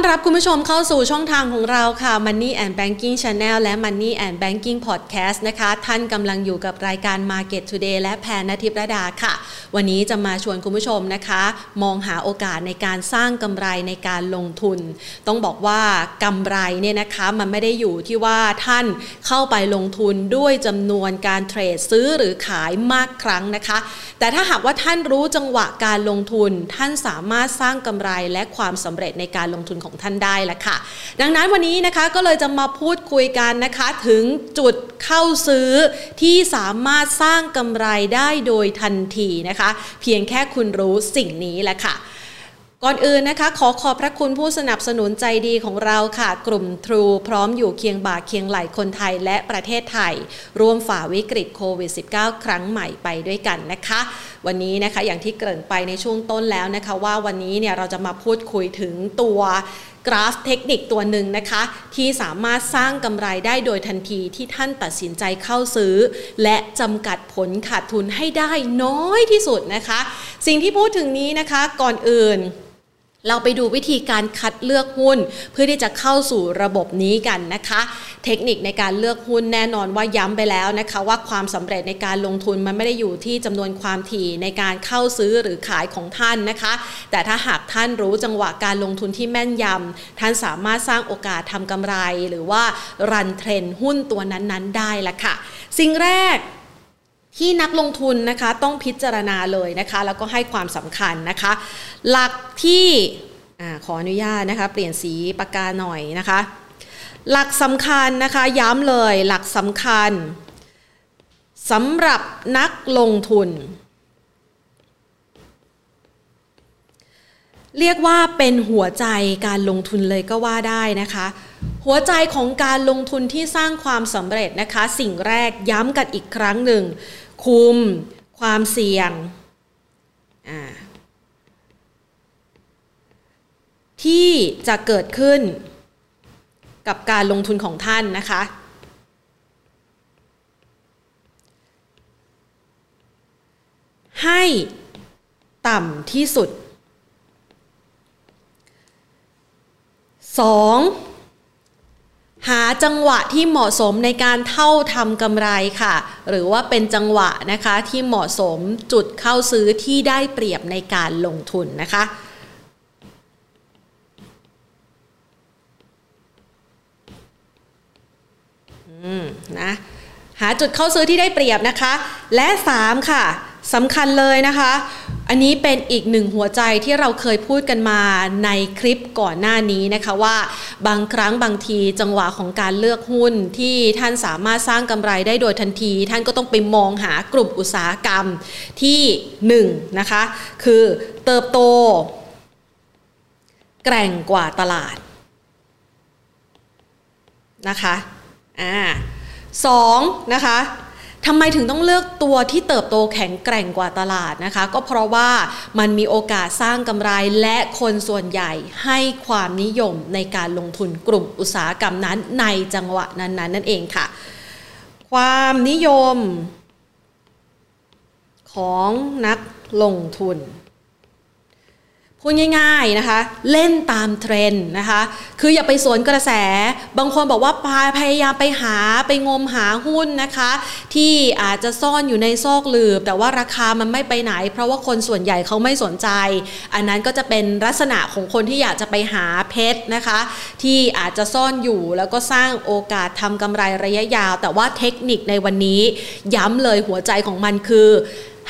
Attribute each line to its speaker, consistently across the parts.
Speaker 1: อนรับคุณผู้ชมเข้าสู่ช่องทางของเราค่ะ Money and Banking Channel และ Money and Banking Podcast นะคะ ท่านกำลังอยู่กับรายการ Market Today และแพนนทิพรดาค่ะ วันนี้จะมาชวนคุณผู้ชมนะคะ มองหาโอกาสในการสร้างกำไรในการลงทุน ต้องบอกว่ากำไรเนี่ยนะคะมันไม่ได้อยู่ที่ว่าท่านเข้าไปลงทุนด้วยจำนวนการเทรดซื้อหรือขายมากครั้งนะคะ แต่ถ้าหากว่าท่านรู้จังหวะการลงทุน ท่านสามารถสร้างกำไรและความสำเร็จในการลงทุนของท่านได้ละค่ะ ดังนั้นวันนี้นะคะก็เลยจะมาพูดคุยกันนะคะถึงจุดเข้าซื้อที่สามารถสร้างกำไรได้โดยทันทีนะคะ เพียงแค่คุณรู้สิ่งนี้แหละค่ะ ก่อนอื่นนะคะ ขอขอบพระคุณผู้สนับสนุนใจดีของเราค่ะ กลุ่มทรูพร้อมอยู่เคียงบ่าเคียงไหลคนไทยและประเทศไทย ร่วมฝ่าวิกฤตโควิด -19 ครั้งใหม่ไปด้วยกันนะคะ วันนี้นะคะอย่างที่เกริ่นไปในช่วงต้นแล้วนะคะ ว่าวันนี้เนี่ยเราจะมาพูดคุยถึงตัวกราฟเทคนิคตัวหนึ่งนะคะ ที่สามารถสร้างกำไรได้โดยทันทีที่ท่านตัดสินใจเข้าซื้อ และจำกัดผลขาดทุนให้ได้น้อยที่สุดนะคะ สิ่งที่พูดถึงนี้นะคะก่อนอื่น เราไปดูวิธีการคัดเลือกหุ้น เพื่อที่จะเข้าสู่ระบบนี้กันนะคะ เทคนิคในการเลือกหุ้นแน่นอนว่าย้ำไปแล้วนะคะ ว่าความสำเร็จในการลงทุนมันไม่ได้อยู่ที่จำนวนความถี่ในการเข้าซื้อหรือขายของท่านนะคะ แต่ถ้าหากท่านรู้จังหวะการลงทุนที่แม่นยำท่านสามารถสร้างโอกาสทำกำไร หรือว่ารันเทรนหุ้นตัวนั้นๆ ได้ละค่ะ สิ่งแรก ที่นักลงทุนนะคะต้องพิจารณาเลยนะคะ แล้วก็ให้ความสำคัญนะคะ หลักที่อขออนุญาตนะคะ เปลี่ยนสีปากกาหน่อยนะคะ หลักสำคัญนะคะย้ำเลยหลักสำคัญสำหรับนักลงทุน เรียกว่าเป็นหัวใจการลงทุนเลยก็ว่าได้นะคะ หัวใจของการลงทุนที่สร้างความสำเร็จนะคะ สิ่งแรกย้ำกันอีกครั้งหนึ่ง คุม ความเสี่ยง ที่จะเกิดขึ้นกับการลงทุนของท่านนะคะ ให้ต่ำที่สุด 2. หาจังหวะที่เหมาะสมในการเท่าทำกำไรค่ะ หรือว่าเป็นจังหวะนะคะที่เหมาะสมจุดเข้าซื้อที่ได้เปรียบในการลงทุนนะคะ อืมนะหาจุดเข้าซื้อที่ได้เปรียบนะคะ และ 3 ค่ะสำคัญเลยนะคะ อันนี้เป็นอีกหนึ่งหัวใจที่เราเคยพูดกันมาในคลิปก่อนหน้านี้นะคะว่าบางครั้งบางทีจังหวะของการเลือกหุ้นที่ท่านสามารถสร้างกำไรได้โดยทันที ท่านก็ต้องไปมองหากลุ่มอุตสาหกรรมที่1นนะคะคือเติบโต แกร่งกว่าตลาดนะคะอ่าสองนะคะ ทำไมถึงต้องเลือกตัวที่เติบโตแข็งแกร่งกว่าตลาดนะคะ ก็เพราะว่ามันมีโอกาสสร้างกำไรและคนส่วนใหญ่ให้ความนิยมในการลงทุนกลุ่มอุตสาหกรรมนั้นในจังหวะนั้นๆนั่นเองค่ะ ความนิยมของนักลงทุน พูดง่ายๆนะคะ เล่นตามเทรนด์นะคะ คืออย่าไปสวนกระแส บางคนบอกว่าพยายามไปหาไปงมหาหุ้นนะคะ ที่อาจจะซ่อนอยู่ในซอกหลืบ แต่ว่าราคามันไม่ไปไหน เพราะว่าคนส่วนใหญ่เขาไม่สนใจ อันนั้นก็จะเป็นลักษณะของคนที่อยากจะไปหาเพชรนะคะ ที่อาจจะซ่อนอยู่แล้วก็สร้างโอกาสทำกำไรระยะยาว แต่ว่าเทคนิคในวันนี้ย้ำเลยหัวใจของมันคือ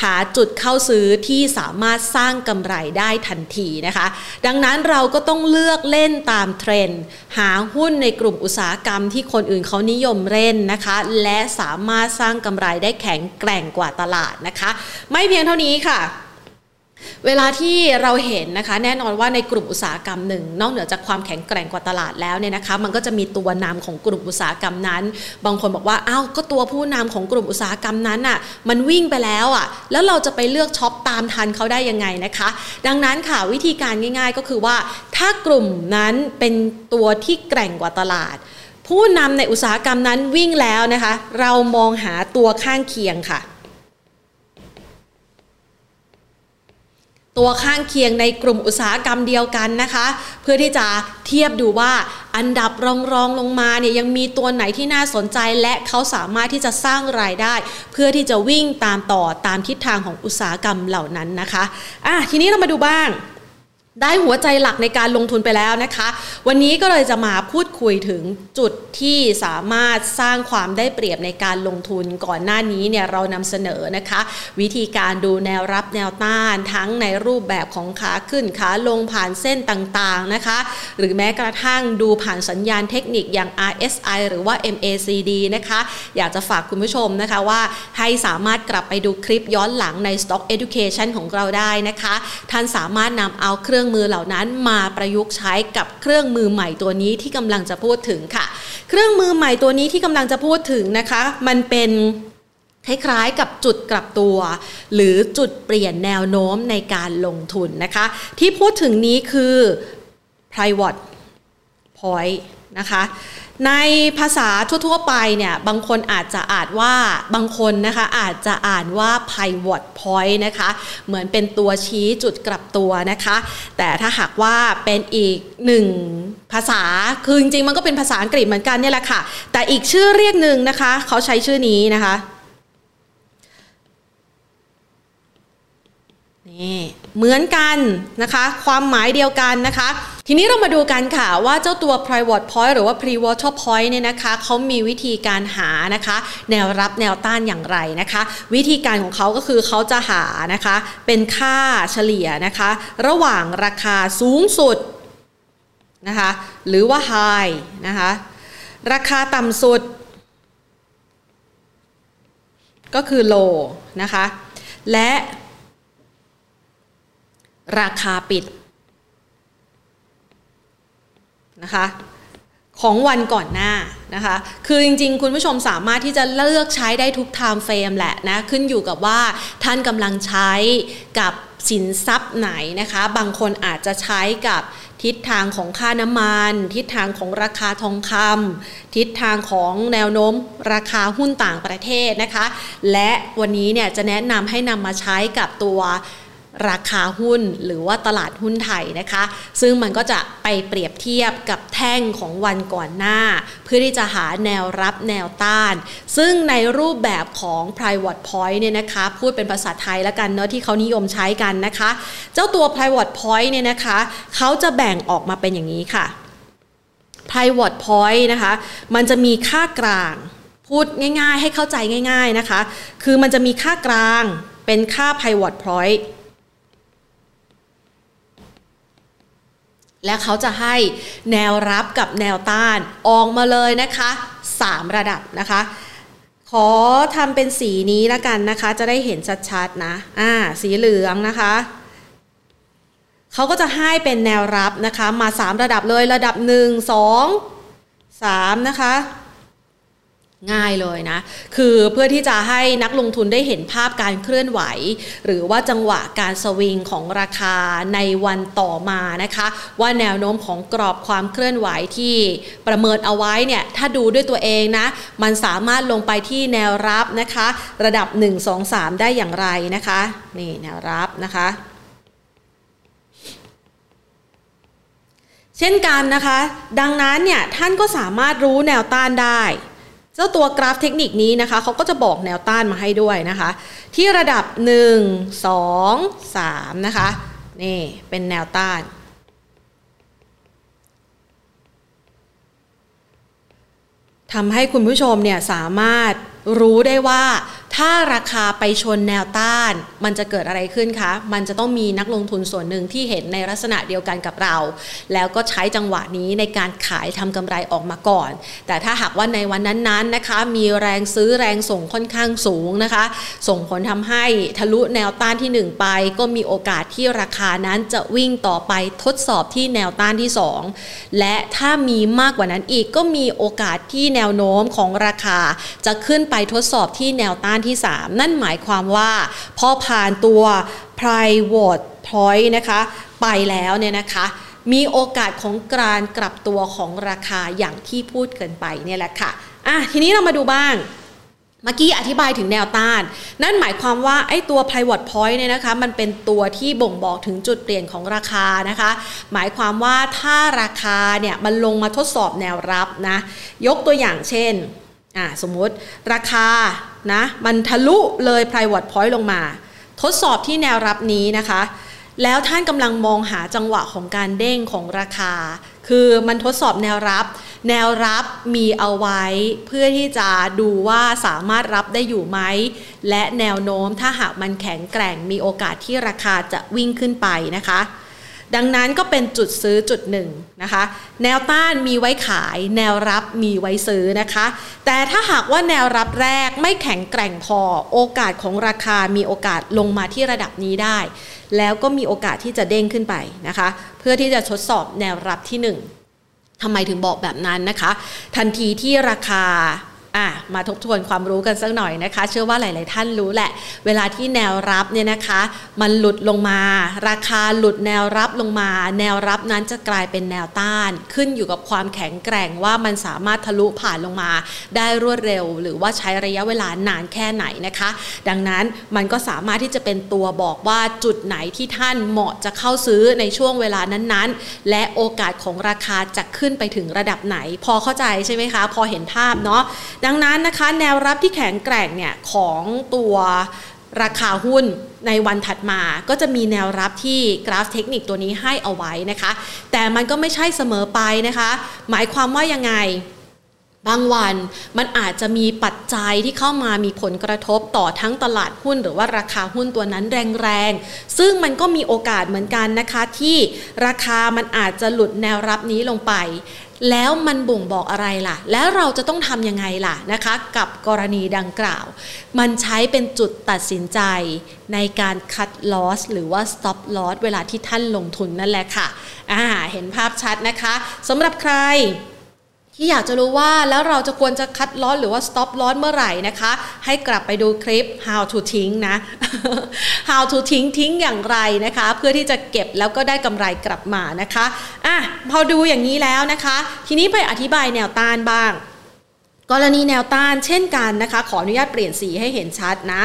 Speaker 1: หาจุดเข้าซื้อที่สามารถสร้างกำไรได้ทันทีนะคะ ดังนั้นเราก็ต้องเลือกเล่นตามเทรนด์หาหุ้นในกลุ่มอุตสาหกรรมที่คนอื่นเขานิยมเล่นนะคะ และสามารถสร้างกำไรได้แข็งแกร่งกว่าตลาดนะคะ ไม่เพียงเท่านี้ค่ะ เวลาที่เราเห็นนะคะแน่นอนว่าในกลุ่มอุตสาหกรรมหนึ่ง นอกเหนือจากความแข็งแกร่งกว่าตลาดแล้วเนี่ยนะคะ มันก็จะมีตัวนำของกลุ่มอุตสาหกรรมนั้น บางคนบอกว่าอ้าวก็ตัวผู้นำของกลุ่มอุตสาหกรรมนั้นอะมันวิ่งไปแล้วอะแล้วเราจะไปเลือกช็อปตามทันเขาได้ยังไงนะคะ ดังนั้นค่ะวิธีการง่าย ๆ ก็คือว่า ถ้ากลุ่มนั้นเป็นตัวที่แกร่งกว่าตลาดผู้นำในอุตสาหกรรมนั้นวิ่งแล้วนะคะ เรามองหาตัวข้างเคียงค่ะ ตัวข้างเคียงในกลุ่มอุตสาหกรรมเดียวกันนะคะ เพื่อที่จะเทียบดูว่าอันดับรองรองลงมาเนี่ยยังมีตัวไหนที่น่าสนใจ และเขาสามารถที่จะสร้างรายได้ เพื่อที่จะวิ่งตามต่อตามทิศทางของอุตสาหกรรมเหล่านั้นนะคะอะทีนี้เรามาดูบ้าง ได้หัวใจหลักในการลงทุนไปแล้วนะคะ วันนี้ก็เลยจะมาพูดคุยถึงจุดที่สามารถสร้างความได้เปรียบในการลงทุนก่อนหน้านี้เนี่ยเรานำเสนอนะคะ วิธีการดูแนวรับแนวต้าน ทั้งในรูปแบบของขาขึ้นขาลงผ่านเส้นต่างๆนะคะ หรือแม้กระทั่งดูผ่านสัญญาณเทคนิคอย่าง RSI หรือว่า MACD นะคะ อยากจะฝากคุณผู้ชมนะคะว่าให้สามารถกลับไปดูคลิปย้อนหลังใน Stock Education ของเราได้นะคะ ท่านสามารถนำเอาเครื่องื่องมือเหล่านั้นมาประยุกต์ใช้กับเครื่องมือใหม่ตัวนี้ที่กำลังจะพูดถึงค่ะ เครื่องมือใหม่ตัวนี้ที่กำลังจะพูดถึงนะคะ มันเป็นคล้ายๆกับจุดกลับตัว หรือจุดเปลี่ยนแนวโน้มในการลงทุนนะคะ ที่พูดถึงนี้คือ private point นะคะ ในภาษาทั่ว ๆ ไปเนี่ยบางคนอาจจะอ่านว่าบางคนนะคะอาจจะอ่านว่า pivot point นะคะเหมือนเป็นตัวชี้จุดกลับตัวนะคะ แต่ถ้าหากว่าเป็นอีกหนึ่งภาษาคือจริงๆมันก็เป็นภาษาอังกฤษเหมือนกันเนี่ยแหละค่ะ แต่อีกชื่อเรียกหนึ่งนะคะ เขาใช้ชื่อนี้นะคะ นี่เหมือนกันนะคะ ความหมายเดียวกันนะคะ ทีนี้เรามาดูกันค่ะว่าเจ้าตัว private point หรือว่า pre-water point เนี่ยนะคะเขามีวิธีการหานะคะ แนวรับแนวต้านอย่างไรนะคะ วิธีการของเขาก็คือเขาจะหานะคะ เป็นค่าเฉลี่ยนะคะ ระหว่างราคาสูงสุดนะคะ หรือว่า high นะคะ ราคาต่ำสุด ก็คือ low นะคะ และ ราคาปิดนะคะของวันก่อนหน้านะคะ คือจริงๆ คุณผู้ชมสามารถที่จะเลือกใช้ได้ทุก time frame แหละนะ ขึ้นอยู่กับว่าท่านกำลังใช้กับสินทรัพย์ไหนนะคะ บางคนอาจจะใช้กับทิศทางของค่าน้ำมัน ทิศทางของราคาทองคำทิศทางของแนวโน้มราคาหุ้นต่างประเทศนะคะ และวันนี้เนี่ยจะแนะนำให้นำมาใช้กับตัว ราคาหุ้นหรือว่าตลาดหุ้นไทยนะคะ ซึ่งมันก็จะไปเปรียบเทียบกับแท่งของวันก่อนหน้า เพื่อที่จะหาแนวรับแนวต้าน ซึ่งในรูปแบบของ private point เนี่ยนะคะ พูดเป็นภาษาไทยแล้วกันเนาะที่เขานิยมใช้กันนะคะ เจ้าตัว private point เนี่ยนะคะ เขาจะแบ่งออกมาเป็นอย่างนี้ค่ะ private point นะคะ มันจะมีค่ากลาง พูดง่าย ๆ ให้เข้าใจง่าย ๆนะคะ คือมันจะมีค่ากลางเป็นค่า private point และเขาจะให้แนวรับกับแนวต้านออกมาเลยนะคะ 3 ระดับนะคะ ขอทำเป็นสีนี้แล้วกันนะคะ จะได้เห็นชัดๆนะอ่าสีเหลืองนะคะเขาก็จะให้เป็นแนวรับนะคะ มา 3 ระดับเลยระดับ 1 2 3 นะคะ ง่ายเลยนะ คือเพื่อที่จะให้นักลงทุนได้เห็นภาพการเคลื่อนไหว หรือว่าจังหวะการสวิงของราคาในวันต่อมานะคะ ว่าแนวโน้มของกรอบความเคลื่อนไหวที่ประเมินเอาไว้เนี่ยถ้าดูด้วยตัวเองนะ มันสามารถลงไปที่แนวรับนะคะ ระดับ 1 2 3 ได้อย่างไรนะคะนี่แนวรับนะคะเช่นกันนะคะ ดังนั้นเนี่ยท่านก็สามารถรู้แนวต้านได้ เจ้าตัวกราฟเทคนิคนี้นะคะเขาก็จะบอกแนวต้านมาให้ด้วยนะคะ ที่ระดับ 1 2 3 นะคะนี่เป็นแนวต้าน ทำให้คุณผู้ชมเนี่ยสามารถรู้ได้ว่า ถ้าราคาไปชนแนวต้าน มันจะเกิดอะไรขึ้นคะ มันจะต้องมีนักลงทุนส่วนหนึ่งที่เห็นในลักษณะเดียวกันกับเรา แล้วก็ใช้จังหวะนี้ในการขายทำกำไรออกมาก่อน แต่ถ้าหากว่าในวันนั้นๆนะคะ มีแรงซื้อแรงส่งค่อนข้างสูงนะคะ ส่งผลทำให้ทะลุแนวต้านที่ 1 ไป ก็มีโอกาสที่ราคานั้นจะวิ่งต่อไปทดสอบที่แนวต้านที่ 2 และถ้ามีมากกว่านั้นอีกก็มีโอกาสที่แนวโน้มของราคาจะขึ้นไปทดสอบที่แนวต้านที่3 นั่นหมายความว่าพอผ่านตัว private point นะคะไปแล้วเนี่ยนะคะมีโอกาสของการกลับตัวของราคาอย่างที่พูดเกินไปเนี่ยแหละค่ะอะทีนี้เรามาดูบ้างเมื่อกี้อธิบายถึงแนวต้าน นั่นหมายความว่าไอ้ตัว pivot point เนี่ยนะคะ มันเป็นตัวที่บ่งบอกถึงจุดเปลี่ยนของราคานะคะ หมายความว่าถ้าราคาเนี่ยมันลงมาทดสอบแนวรับนะ ยกตัวอย่างเช่น อ่าสมมติราคา นะมันทะลุเลย pivot point ลงมา ทดสอบที่แนวรับนี้นะคะ แล้วท่านกำลังมองหาจังหวะของการเด้งของราคา คือมันทดสอบแนวรับ แนวรับมีเอาไว้เพื่อที่จะดูว่าสามารถรับได้อยู่ไหม และแนวโน้มถ้าหากมันแข็งแกร่งมีโอกาสที่ราคาจะวิ่งขึ้นไปนะคะ ดังนั้นก็เป็นจุดซื้อจุดหนึ่งนะคะ แนวต้านมีไว้ขาย แนวรับมีไว้ซื้อนะคะ แต่ถ้าหากว่าแนวรับแรกไม่แข็งแกร่งพอ โอกาสของราคามีโอกาสลงมาที่ระดับนี้ได้ แล้วก็มีโอกาสที่จะเด้งขึ้นไปนะคะ เพื่อที่จะทดสอบแนวรับที่ 1ทำไมถึงบอกแบบนั้นนะคะ ทันทีที่ราคา อะมาทบทวนความรู้กันสักหน่อยนะคะ เชื่อว่าหลาย ๆ ท่านรู้แหละ เวลาที่แนวรับเนี่ยนะคะ มันหลุดลงมา ราคาหลุดแนวรับลงมา แนวรับนั้นจะกลายเป็นแนวต้าน ขึ้นอยู่กับความแข็งแกร่งว่ามันสามารถทะลุผ่านลงมา ได้รวดเร็ว หรือว่าใช้ระยะเวลานานแค่ไหนนะคะ ดังนั้นมันก็สามารถที่จะเป็นตัวบอกว่าจุดไหนที่ท่านเหมาะจะเข้าซื้อในช่วงเวลานั้น ๆ และโอกาสของราคาจะขึ้นไปถึงระดับไหน พอเข้าใจใช่ไหมคะ พอเห็นภาพเนาะดังนั้นนะคะแนวรับที่แข็งแกร่งเนี่ยของตัวราคาหุ้นในวันถัดมาก็จะมีแนวรับที่กราฟเทคนิคตัวนี้ให้เอาไว้นะคะ แต่มันก็ไม่ใช่เสมอไปนะคะ หมายความว่ายังไง บางวันมันอาจจะมีปัจจัยที่เข้ามามีผลกระทบต่อทั้งตลาดหุ้น หรือว่าราคาหุ้นตัวนั้นแรงๆ ซึ่งมันก็มีโอกาสเหมือนกันนะคะ ที่ราคามันอาจจะหลุดแนวรับนี้ลงไป แล้วมันบ่งบอกอะไรล่ะ แล้วเราจะต้องทำยังไงล่ะนะคะ กับกรณีดังกล่าว มันใช้เป็นจุดตัดสินใจในการ cut loss หรือว่า stop loss เวลาที่ท่านลงทุนนั่นแหละค่ะอ่าเห็นภาพชัดนะคะสำหรับใคร ที่อยากจะรู้ว่าแล้วเราจะควรจะคัดลอสหรือว่า stop loss เมื่อไหร่นะคะ ให้กลับไปดูคลิป how to ทิ้งนะ how to ทิ้งทิ้งอย่างไรนะคะ เพื่อที่จะเก็บแล้วก็ได้กำไรกลับมานะคะอะพอดูอย่างนี้แล้วนะคะ ทีนี้ไปอธิบายแนวต้านบ้าง กรณีแนวต้านเช่นกันนะคะ ขออนุญาตเปลี่ยนสีให้เห็นชัดนะ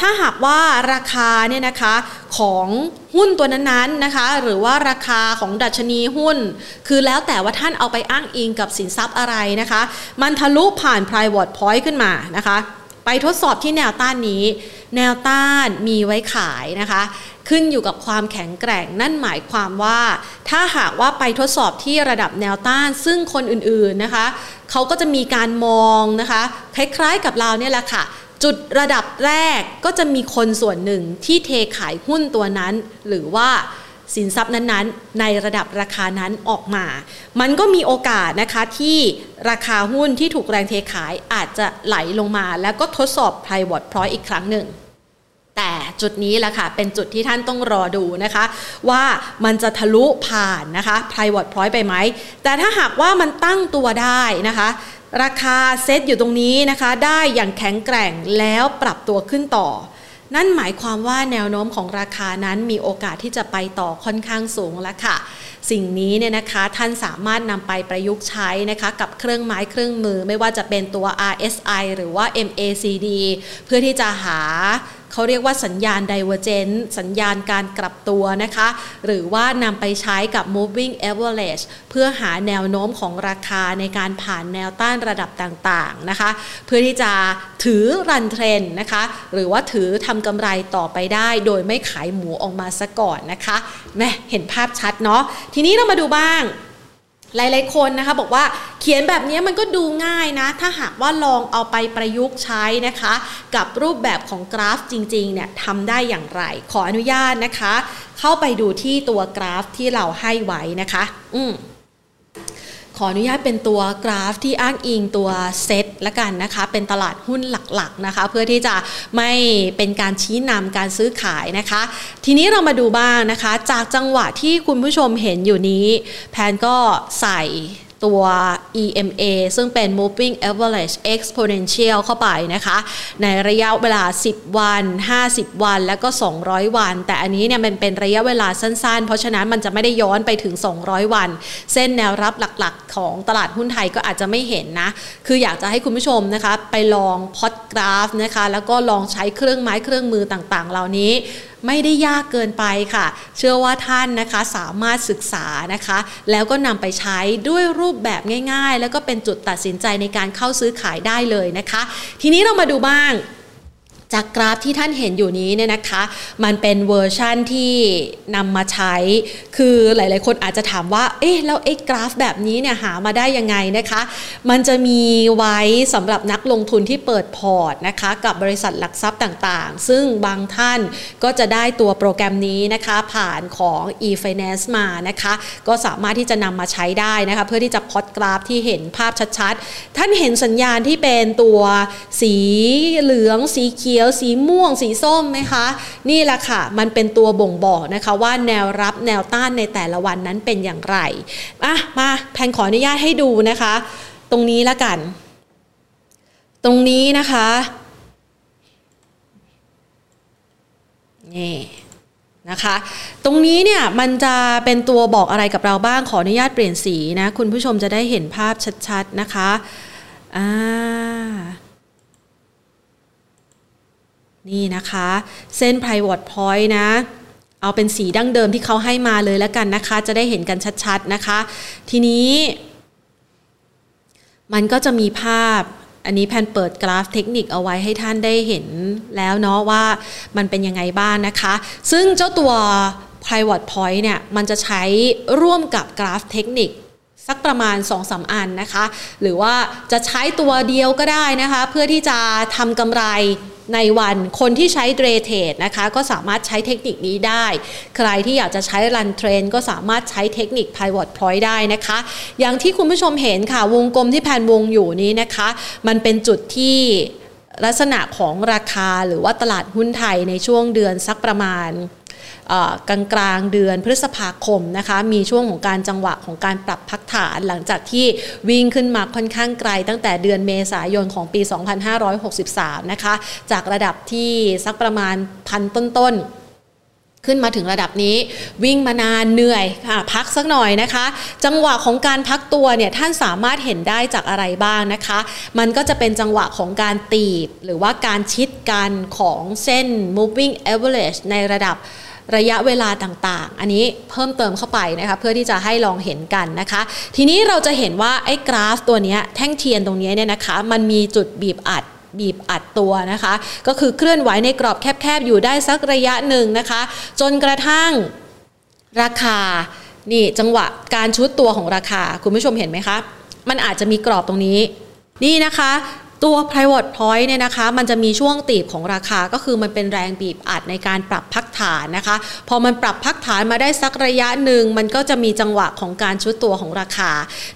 Speaker 1: ถ้าหากว่าราคาเนี่ยนะคะของหุ้นตัวนั้นๆนะคะ หรือว่าราคาของดัชนีหุ้น คือแล้วแต่ว่าท่านเอาไปอ้างอิงกับสินทรัพย์อะไรนะคะ มันทะลุผ่าน private point ขึ้นมานะคะ ไปทดสอบที่แนวต้านนี้ แนวต้านมีไว้ขายนะคะ ขึ้นอยู่กับความแข็งแกร่งนั่นหมายความว่า ถ้าหากว่าไปทดสอบที่ระดับแนวต้าน ซึ่งคนอื่นๆนะคะเขาก็จะมีการมองนะคะ คล้ายๆกับเราเนี่ยแหละค่ะ จุดระดับแรกก็จะมีคนส่วนหนึ่งที่เทขายหุ้นตัวนั้น หรือว่าสินทรัพย์นั้นๆ ในระดับราคานั้นออกมา มันก็มีโอกาสนะคะที่ราคาหุ้นที่ถูกแรงเทขายอาจจะไหลลงมา แล้วก็ทดสอบ private point อีกครั้งหนึ่ง แต่จุดนี้แหละค่ะ เป็นจุดที่ท่านต้องรอดูนะคะ ว่ามันจะทะลุผ่านนะคะ private point ไปไหม แต่ถ้าหากว่ามันตั้งตัวได้นะคะ ราคาเซตอยู่ตรงนี้นะคะ ได้อย่างแข็งแกร่งแล้วปรับตัวขึ้นต่อ นั่นหมายความว่าแนวโน้มของราคานั้นมีโอกาสที่จะไปต่อค่อนข้างสูงแล้วค่ะสิ่งนี้เนี่ยนะคะท่านสามารถนำไปประยุกต์ใช้นะคะกับเครื่องไม้เครื่องมือ ไม่ว่าจะเป็นตัว RSI หรือว่า MACD เพื่อที่จะหา เขาเรียกว่าสัญญาณ divergence สัญญาณการกลับตัวนะคะ หรือว่านำไปใช้กับ moving average เพื่อหาแนวโน้มของราคาในการผ่านแนวต้านระดับต่างๆนะคะ เพื่อที่จะถือรันเทรนนะคะ หรือว่าถือทำกำไรต่อไปได้โดยไม่ขายหมูออกมาซะก่อนนะคะแม่เห็นภาพชัดเนาะทีนี้เรามาดูบ้าง หลายๆคนนะคะบอกว่าเขียนแบบนี้มันก็ดูง่ายนะ ถ้าหากว่าลองเอาไปประยุกต์ใช้นะคะ กับรูปแบบของกราฟจริงๆเนี่ยทำได้อย่างไร ขออนุญาตนะคะ เข้าไปดูที่ตัวกราฟที่เราให้ไว้นะคะ อืม ขออนุญาตเป็นตัวกราฟที่อ้างอิงตัวเซตละกันนะคะ เป็นตลาดหุ้นหลักๆนะคะ เพื่อที่จะไม่เป็นการชี้นำการซื้อขายนะคะ ทีนี้เรามาดูบ้างนะคะ จากจังหวะที่คุณผู้ชมเห็นอยู่นี้ แพนก็ใส่ ตัว EMA ซึ่งเป็น moving average exponential เข้าไปนะคะ ในระยะเวลา 10 วัน 50 วัน แล้วก็ 200 วัน แต่อันนี้เนี่ยมันเป็นระยะเวลาสั้นๆ เพราะฉะนั้นมันจะไม่ได้ย้อนไปถึง 200 วัน เส้นแนวรับหลักๆ ของตลาดหุ้นไทยก็อาจจะไม่เห็นนะ คืออยากจะให้คุณผู้ชมนะคะ ไปลองพอดกราฟนะคะ แล้วก็ลองใช้เครื่องไม้เครื่องมือต่างๆ เหล่านี้ ไม่ได้ยากเกินไปค่ะ เชื่อว่าท่านนะคะสามารถศึกษานะคะ แล้วก็นำไปใช้ด้วยรูปแบบง่าย ๆ แล้วก็เป็นจุดตัดสินใจในการเข้าซื้อขายได้เลยนะคะ ทีนี้เรามาดูบ้าง จากกราฟที่ท่านเห็นอยู่นี้เนี่ยนะคะ มันเป็นเวอร์ชั่นที่นำมาใช้ คือหลาย ๆ คนอาจจะถามว่า เอ๊ะ แล้วไอ้กราฟแบบนี้เนี่ยหามาได้ยังไงนะคะ มันจะมีไว้สำหรับนักลงทุนที่เปิดพอร์ตนะคะ กับบริษัทหลักทรัพย์ต่าง ๆ ซึ่งบางท่านก็จะได้ตัวโปรแกรมนี้นะคะ ผ่านของ e-finance มานะคะ ก็สามารถที่จะนำมาใช้ได้นะคะ เพื่อที่จะพอดกราฟที่เห็นภาพชัด ๆ ท่านเห็นสัญญาณที่เป็นตัวสีเหลืองสีเขียวียวสีม่วง สีส้มไหมคะ นี่แหละค่ะ มันเป็นตัวบ่งบอกนะคะว่าแนวรับแนวต้านในแต่ละวันนั้นเป็นอย่างไรอะมาแพนขออนุญาตให้ดูนะคะ ตรงนี้ละกัน ตรงนี้นะคะนี่นะคะตรงนี้เนี่ยมันจะเป็นตัวบอกอะไรกับเราบ้างขออนุญาตเปลี่ยนสีนะ คุณผู้ชมจะได้เห็นภาพชัดๆนะคะอ่า นี่นะคะ เส้น private point นะ เอาเป็นสีดั้งเดิมที่เขาให้มาเลยแล้วกันนะคะ จะได้เห็นกันชัดๆนะคะ ทีนี้ มันก็จะมีภาพอันนี้แพนเปิดกราฟเทคนิคเอาไว้ให้ท่านได้เห็นแล้วเนาะว่ามันเป็นยังไงบ้างนะคะ ซึ่งเจ้าตัว private point เนี่ย มันจะใช้ร่วมกับกราฟเทคนิค สักประมาณ2อสาอันนะคะ หรือว่าจะใช้ตัวเดียวก็ได้นะคะ เพื่อที่จะทำกำไรในวันคนที่ใช้เดรเทรดนะคะก็สามารถใช้เทคนิคนี้ได้ ใครที่อยากจะใช้รันเทรนก็สามารถใช้เทคนิค Pivot Point ได้นะคะ อย่างที่คุณผู้ชมเห็นค่ะ วงกลมที่แผนวงอยู่นี้นะคะ มันเป็นจุดที่ลักษณะของราคาหรือว่าตลาดหุ้นไทยในช่วงเดือนสักประมาณ กลางกลางเดือนพฤษภาคมนะคะมีช่วงของการจังหวะของการปรับพักฐานหลังจากที่วิ่งขึ้นมาค่อนข้างไกล ตั้งแต่เดือนเมษายนของปี 2563 นะคะจากระดับที่สักประมาณพันต้นๆขึ้นมาถึงระดับนี้วิ่งมานานเหนื่อยค่ะพักสักหน่อยนะคะ จังหวะของการพักตัวเนี่ยท่านสามารถเห็นได้จากอะไรบ้างนะคะ มันก็จะเป็นจังหวะของการตีบ หรือว่าการชิดกันของเส้น moving average ในระดับ ระยะเวลาต่างๆ อันนี้เพิ่มเติมเข้าไปนะคะเพื่อที่จะให้ลองเห็นกันนะคะ ทีนี้เราจะเห็นว่าไอ้กราฟตัวนี้แท่งเทียนตรงนี้เนี่ยนะคะ มันมีจุดบีบอัดบีบอัดตัวนะคะ ก็คือเคลื่อนไหวในกรอบแคบๆ อยู่ได้สักระยะหนึ่งนะคะ จนกระทั่งราคานี่จังหวะการชุดตัวของราคาคุณผู้ชมเห็นไหมคะ มันอาจจะมีกรอบตรงนี้ นี่นะคะ ตัว private point เนี่ยนะคะ มันจะมีช่วงตีบของราคาก็คือมันเป็นแรงบีบอัดในการปรับพักฐานนะคะ พอมันปรับพักฐานมาได้สักระยะหนึ่ง มันก็จะมีจังหวะของการชุดตัวของราคา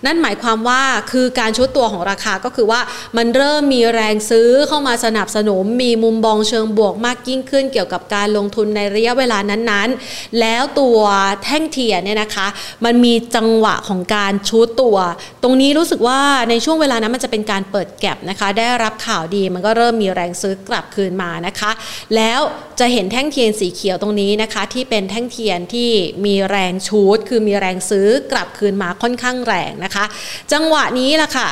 Speaker 1: นั่นหมายความว่าคือการชุดตัวของราคาก็คือว่ามันเริ่มมีแรงซื้อเข้ามาสนับสนุนมีมุมบองเชิงบวกมากยิ่งขึ้น เกี่ยวกับการลงทุนในระยะเวลานั้นๆ แล้วตัวแท่งเทียนเนี่ยนะคะ มันมีจังหวะของการชุดตัว ตรงนี้รู้สึกว่าในช่วงเวลานั้นมันจะเป็นการเปิดแก็บนะคะได้รับข่าวดี มันก็เริ่มมีแรงซื้อกลับคืนมานะคะ แล้วจะเห็นแท่งเทียนสีเขียวตรงนี้นะคะ ที่เป็นแท่งเทียนที่มีแรงชูดคือมีแรงซื้อกลับคืนมาค่อนข้างแรงนะคะ จังหวะนี้ล่ะค่ะ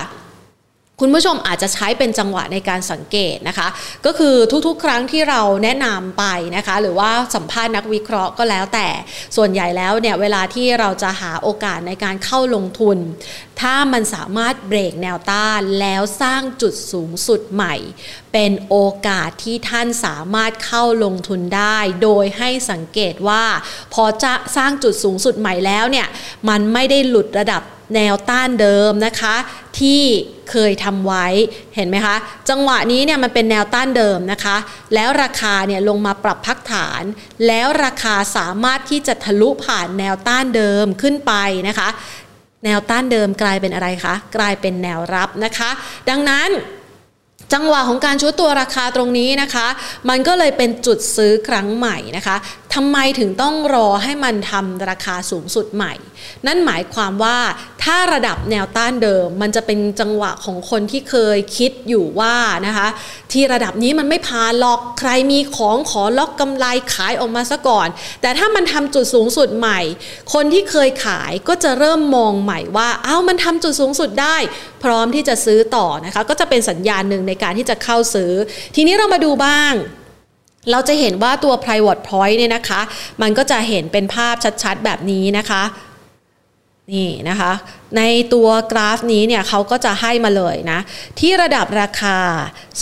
Speaker 1: คุณผู้ชมอาจจะใช้เป็นจังหวะในการสังเกตนะคะ ก็คือทุกๆ ครั้งที่เราแนะนำไปนะคะ หรือว่าสัมภาษณ์นักวิเคราะห์ก็แล้วแต่ส่วนใหญ่แล้วเนี่ยเวลาที่เราจะหาโอกาสในการเข้าลงทุน ถ้ามันสามารถเบรกแนวต้านแล้วสร้างจุดสูงสุดใหม่ เป็นโอกาสที่ท่านสามารถเข้าลงทุนได้ โดยให้สังเกตว่า พอจะสร้างจุดสูงสุดใหม่แล้วเนี่ยมันไม่ได้หลุดระดับแนวต้านเดิมนะคะ ที่เคยทำไว้เห็นไหมคะ จังหวะนี้เนี่ยมันเป็นแนวต้านเดิมนะคะ แล้วราคาเนี่ยลงมาปรับพักฐาน แล้วราคาสามารถที่จะทะลุผ่านแนวต้านเดิมขึ้นไปนะคะ แนวต้านเดิมกลายเป็นอะไรคะ กลายเป็นแนวรับนะคะ ดังนั้น จังหวะของการชุดตัวราคาตรงนี้นะคะ มันก็เลยเป็นจุดซื้อครั้งใหม่นะคะทำไมถึงต้องรอให้มันทำราคาสูงสุดใหม่ นั่นหมายความว่าถ้าระดับแนวต้านเดิม มันจะเป็นจังหวะของคนที่เคยคิดอยู่ว่านะคะ ที่ระดับนี้มันไม่พาหรอกใครมีของขอล็อกกำไรขายออกมาซะก่อน แต่ถ้ามันทำจุดสูงสุดใหม่ คนที่เคยขายก็จะเริ่มมองใหม่ว่า เอ้ามันทำจุดสูงสุดได้ ร้อมที่จะซื้อต่อนะคะ ก็จะเป็นสัญญาณหนึ่งในการที่จะเข้าซื้อ ทีนี้เรามาดูบ้างเราจะเห็นว่าตัว private point เนี่ยนะคะ มันก็จะเห็นเป็นภาพชัดๆ แบบนี้นะคะ นี่นะคะ ในตัวกราฟนี้เนี่ยเขาก็จะให้มาเลยนะ ที่ระดับราคา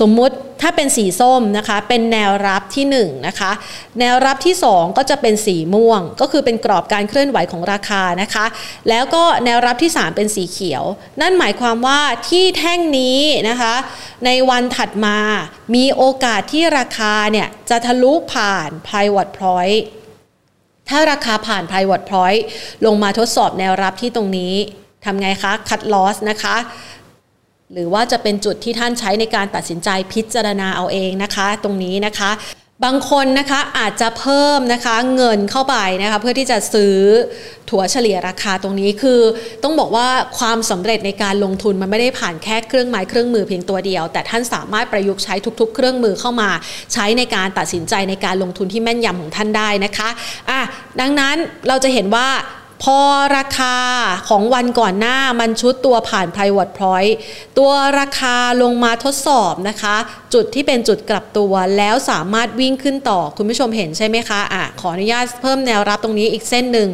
Speaker 1: สมมุติถ้าเป็นสีส้มนะคะ เป็นแนวรับที่1นะคะแนวรับที่ 2 ก็จะเป็นสีม่วง ก็คือเป็นกรอบการเคลื่อนไหวของราคานะคะ แล้วก็แนวรับที่ 3 เป็นสีเขียว นั่นหมายความว่าที่แท่งนี้นะคะ ในวันถัดมามีโอกาสที่ราคาเนี่ยจะทะลุผ่าน pivot point ถ้าราคาผ่าน private point ลงมาทดสอบแนวรับที่ตรงนี้ทำไงคะ cut loss นะคะ หรือว่าจะเป็นจุดที่ท่านใช้ในการตัดสินใจพิจารณาเอาเองนะคะ ตรงนี้นะคะ บางคนนะคะอาจจะเพิ่มนะคะเงินเข้าไปนะคะเพื่อที่จะซื้อถั่วเฉลี่ยราคาตรงนี้คือ ต้องบอกว่าความสำเร็จในการลงทุนมันไม่ได้ผ่านแค่เครื่องไม้เครื่องมือเพียงตัวเดียว แต่ท่านสามารถประยุกต์ใช้ทุกๆ เครื่องมือเข้ามา ใช้ในการตัดสินใจในการลงทุนที่แม่นยำของท่านได้นะคะอะดังนั้นเราจะเห็นว่า พอราคาของวันก่อนหน้ามันชุดตัวผ่าน private point ตัวราคาลงมาทดสอบนะคะ จุดที่เป็นจุดกลับตัวแล้วสามารถวิ่งขึ้นต่อคุณผู้ชมเห็นใช่ไหมคะอะขออนุญาตเพิ่มแนวรับตรงนี้อีกเส้นหนึ่ง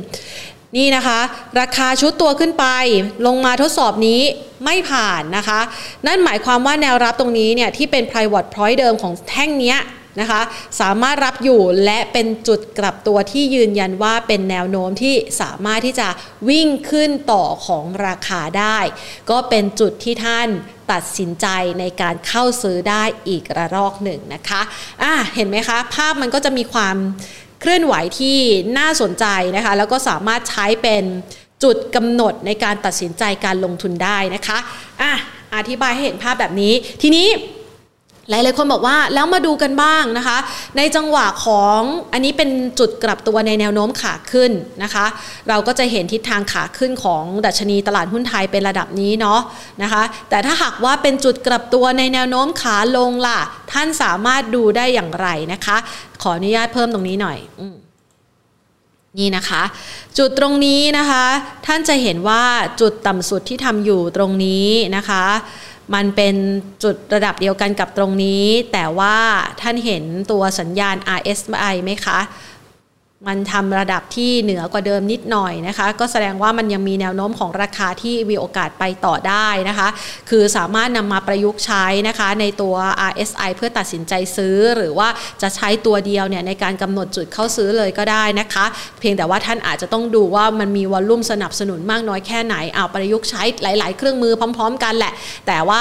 Speaker 1: นี่นะคะ ราคาชุดตัวขึ้นไป ลงมาทดสอบนี้ไม่ผ่านนะคะ นั่นหมายความว่าแนวรับตรงนี้เนี่ยที่เป็น private point เดิมของแท่งเนี้ย นะคะ สามารถรับอยู่และเป็นจุดกลับตัวที่ยืนยันว่าเป็นแนวโน้มที่สามารถที่จะวิ่งขึ้นต่อของราคาได้ ก็เป็นจุดที่ท่านตัดสินใจในการเข้าซื้อได้อีกระลอกหนึ่งนะคะอะเห็นไหมคะ ภาพมันก็จะมีความเคลื่อนไหวที่น่าสนใจนะคะ แล้วก็สามารถใช้เป็นจุดกำหนดในการตัดสินใจการลงทุนได้นะคะอะอธิบายให้เห็นภาพแบบนี้ ทีนี้ หลายๆคนบอกว่าแล้วมาดูกันบ้างนะคะ ในจังหวะของอันนี้เป็นจุดกลับตัวในแนวโน้มขาขึ้นนะคะ เราก็จะเห็นทิศทางขาขึ้นของดัชนีตลาดหุ้นไทยเป็นระดับนี้เนาะนะคะ แต่ถ้าหากว่าเป็นจุดกลับตัวในแนวโน้มขาลงล่ะ ท่านสามารถดูได้อย่างไรนะคะ ขออนุญาตเพิ่มตรงนี้หน่อยอนี่นะคะ จุดตรงนี้นะคะ ท่านจะเห็นว่าจุดต่ำสุดที่ทำอยู่ตรงนี้นะคะ มันเป็นจุดระดับเดียวกันกับตรงนี้ แต่ว่าท่านเห็นตัวสัญญาณ RSI ไหมคะ มันทำระดับที่เหนือกว่าเดิมนิดหน่อยนะคะ ก็แสดงว่ามันยังมีแนวโน้มของราคาที่มีโอกาสไปต่อได้นะคะ คือสามารถนำมาประยุกต์ใช้นะคะ ในตัว RSI เพื่อตัดสินใจซื้อ หรือว่าจะใช้ตัวเดียวเนี่ยในการกำหนดจุดเข้าซื้อเลยก็ได้นะคะ เพียงแต่ว่าท่านอาจจะต้องดูว่ามันมีวอลลุ่มสนับสนุนมากน้อยแค่ไหนเอาประยุกต์ใช้หลาย ๆ เครื่องมือพร้อม ๆ กันแหละ แต่ว่า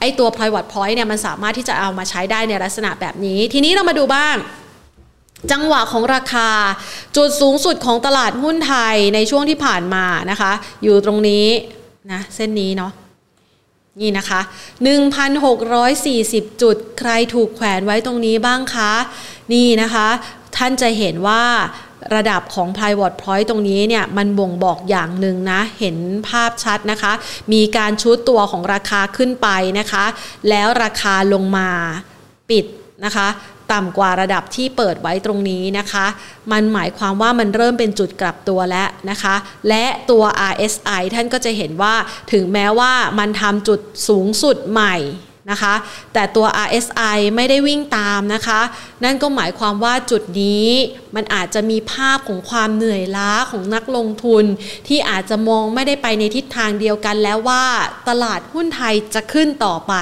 Speaker 1: ไอ้ตัว private point เนี่ยมันสามารถที่จะเอามาใช้ได้ในลักษณะแบบนี้ ทีนี้เรามาดูบ้าง จังหวะของราคาจุดสูงสุดของตลาดหุ้นไทยในช่วงที่ผ่านมานะคะ อยู่ตรงนี้นะเส้นนี้เนาะนี่นะคะ 1,640 จุดใครถูกแขวนไว้ตรงนี้บ้างคะ นี่นะคะ ท่านจะเห็นว่าระดับของ p r i v a t point ตรงนี้เนี่ย มันบ่งบอกอย่างหนึ่งนะ เห็นภาพชัดนะคะ มีการชุดตัวของราคาขึ้นไปนะคะ แล้วราคาลงมาปิดนะคะ ต่ำกว่าระดับที่เปิดไว้ตรงนี้นะคะ มันหมายความว่ามันเริ่มเป็นจุดกลับตัวแล้วนะคะ และตัว RSI ท่านก็จะเห็นว่าถึงแม้ว่ามันทำจุดสูงสุดใหม่ นะคะ แต่ตัว RSI ไม่ได้วิ่งตามนะคะ นั่นก็หมายความว่าจุดนี้มันอาจจะมีภาพของความเหนื่อยล้าของนักลงทุน ที่อาจจะมองไม่ได้ไปในทิศทางเดียวกันแล้วว่าตลาดหุ้นไทยจะขึ้นต่อไป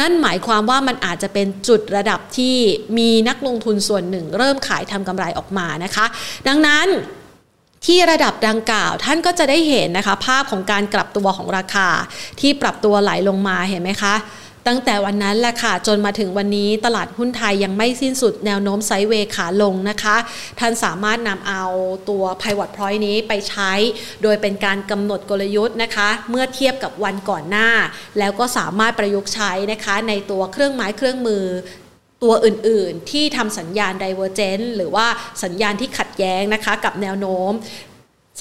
Speaker 1: นั่นหมายความว่ามันอาจจะเป็นจุดระดับที่มีนักลงทุนส่วนหนึ่ง เริ่มขายทำกำไรออกมานะคะ ดังนั้นที่ระดับดังกล่าวท่านก็จะได้เห็นนะคะ ภาพของการกลับตัวของราคาที่ปรับตัวไหลลงมาเห็นไหมคะ ตั้งแต่วันนั้นแหละค่ะจนมาถึงวันนี้ตลาดหุ้นไทยยังไม่สิ้นสุดแนวโน้มไซด์เวย์ขาลงนะคะ ท่านสามารถนำเอาตัว Pivot Point นี้ไปใช้ โดยเป็นการกำหนดกลยุทธ์นะคะ เมื่อเทียบกับวันก่อนหน้า แล้วก็สามารถประยุกต์ใช้นะคะในตัวเครื่องไม้เครื่องมือตัวอื่นๆ ที่ทำสัญญาณ divergent หรือว่าสัญญาณที่ขัดแย้งนะคะกับแนวโน้ม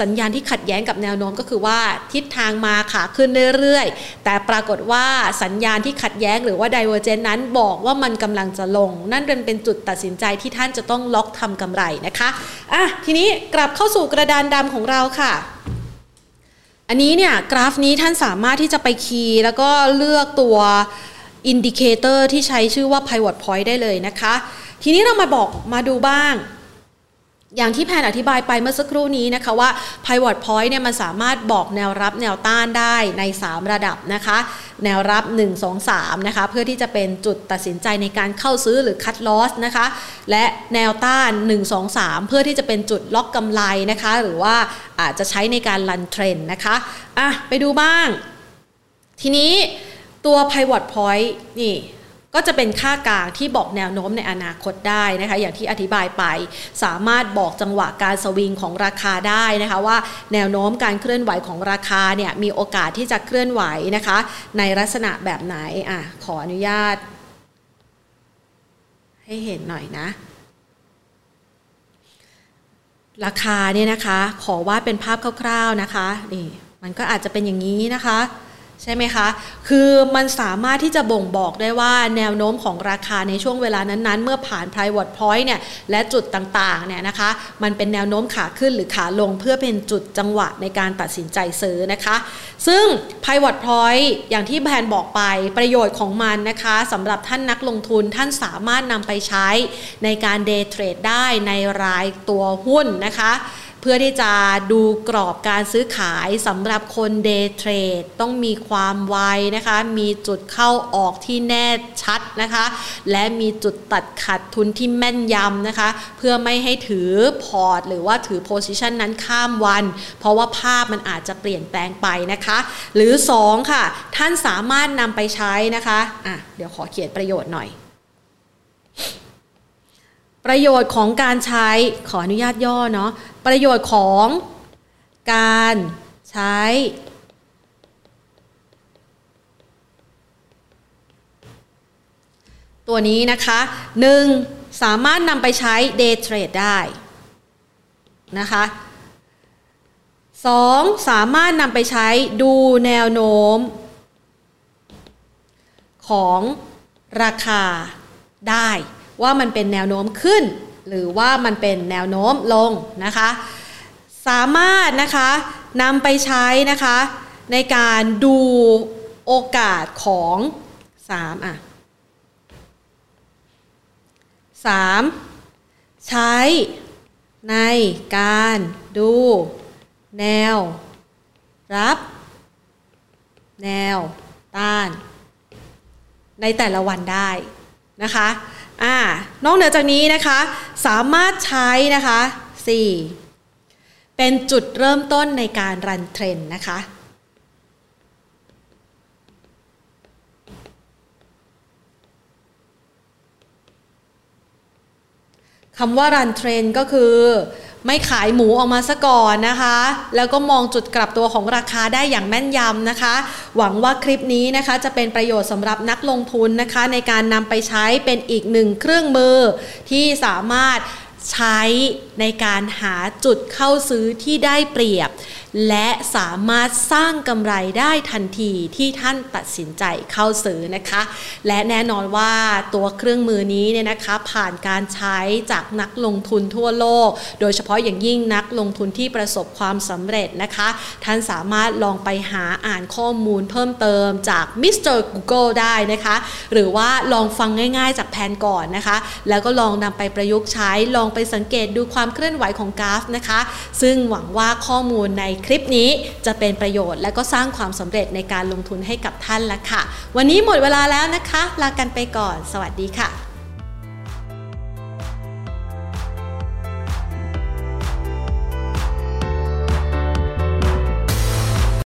Speaker 1: สัญญาณที่ขัดแย้งกับแนวโน้มก็คือว่าทิศทางมาขาขึ้นเรื่อยๆ แต่ปรากฏว่าสัญญาณที่ขัดแย้งหรือว่า divergent นั้นบอกว่ามันกำลังจะลง นั่นเป็นจุดตัดสินใจที่ท่านจะต้องล็อกทำกำไรนะคะอะทีนี้กลับเข้าสู่กระดานดำของเราค่ะ อันนี้เนี่ยกราฟนี้ท่านสามารถที่จะไป key แล้วก็เลือกตัว indicator ที่ใช้ชื่อว่า pivot point ได้เลยนะคะ ทีนี้เรามาบอกมาดูบ้าง อย่างที่แพนอธิบายไปเมื่อสักครู่นี้นะคะว่า pivot point เนี่ยมันสามารถบอกแนวรับแนวต้านได้ใน 3 ระดับนะคะ แนวรับ 1 2 3 นะคะ เพื่อที่จะเป็นจุดตัดสินใจในการเข้าซื้อหรือ cut loss นะคะ และแนวต้าน 1 2 3 เพื่อที่จะเป็นจุดล็อกกำไรนะคะ หรือว่าอาจจะใช้ในการลันเทรนนะคะอะไปดูบ้าง ทีนี้ตัว pivot point นี่ ก็จะเป็นค่ากลางที่บอกแนวโน้มในอนาคตได้นะคะอย่างที่อธิบายไปสามารถบอกจังหวะการสวิงของราคาได้นะคะว่าแนวโน้มการเคลื่อนไหวของราคาเนี่ยมีโอกาสที่จะเคลื่อนไหวนะคะ ในลักษณะแบบไหนอะขออนุญาต ให้เห็นหน่อยนะราคาเนี่ยนะคะ ขอวาดเป็นภาพคร่าวๆนะคะนี่มันก็อาจจะเป็นอย่างนี้นะคะ ใช่ไหมคะ คือมันสามารถที่จะบ่งบอกได้ว่าแนวโน้มของราคาในช่วงเวลานั้นๆ เมื่อผ่าน private point เนี่ย และจุดต่างๆ เนี่ยนะคะ มันเป็นแนวโน้มขาขึ้นหรือขาลงเพื่อเป็นจุดจังหวะในการตัดสินใจซื้อนะคะ ซึ่ง private point อย่างที่แบรนด์บอกไปประโยชน์ของมันนะคะสำหรับท่านนักลงทุนท่านสามารถนำไปใช้ในการ day trade ได้ในรายตัวหุ้นนะคะ เพื่อที่จะดูกรอบการซื้อขายสำหรับคน day trade ต้องมีความไวนะคะ มีจุดเข้าออกที่แน่ชัดนะคะ และมีจุดตัดขาดทุนที่แม่นยำนะคะ เพื่อไม่ให้ถือพอร์ต หรือว่าถือ position นั้นข้ามวัน เพราะว่าภาพมันอาจจะเปลี่ยนแปลงไปนะคะ หรือ 2 ค่ะ ท่านสามารถนำไปใช้นะคะอะเดี๋ยวขอเขียนประโยชน์หน่อย ประโยชน์ของการใช้ขออนุญาตย่อเนาะประโยชน์ของการใช้ ตัวนี้นะคะ 1. สามารถนำไปใช้ day trade ได้นะคะ 2. สามารถนำไปใช้ดูแนวโน้ม ของราคาได้ ว่ามันเป็นแนวโน้มขึ้น หรือว่ามันเป็นแนวโน้มลงนะคะ สามารถนะคะนำไปใช้นะคะในการดูโอกาสของ3อะ3ใช้ในการดูแนว รับ แนว ต้าน ในแต่ละวันได้นะคะ อ่านอกเหนือจากนี้นะคะสามารถใช้นะคะ 4. เป็นจุดเริ่มต้นในการรันเทรนนะคะคำว่ารันเทรนก็คือ ไม่ขายหมูออกมาซะก่อนนะคะ แล้วก็มองจุดกลับตัวของราคาได้อย่างแม่นยำนะคะ หวังว่าคลิปนี้นะคะจะเป็นประโยชน์สำหรับนักลงทุนนะคะ ในการนำไปใช้เป็นอีกหนึ่งเครื่องมือที่สามารถใช้ในการหาจุดเข้าซื้อที่ได้เปรียบ และสามารถสร้างกำไรได้ทันทีที่ท่านตัดสินใจเข้าซื้อนะคะ และแน่นอนว่าตัวเครื่องมือนี้เนี่ยนะคะผ่านการใช้จากนักลงทุนทั่วโลก โดยเฉพาะอย่างยิ่งนักลงทุนที่ประสบความสำเร็จนะคะ ท่านสามารถลองไปหาอ่านข้อมูลเพิ่มเติมจากมิสเตอร์ Google ได้นะคะ หรือว่าลองฟังง่ายๆจากแผนก่อนนะคะ แล้วก็ลองนำไปประยุกต์ใช้ลองไปสังเกตดูความเคลื่อนไหวของกราฟนะคะ ซึ่งหวังว่าข้อมูลในคลิปนี้จะเป็นประโยชน์ และก็สร้างความสำเร็จในการลงทุนให้กับท่านละค่ะ วันนี้หมดเวลาแล้วนะคะ ลากันไปก่อน สวัสดีค่ะ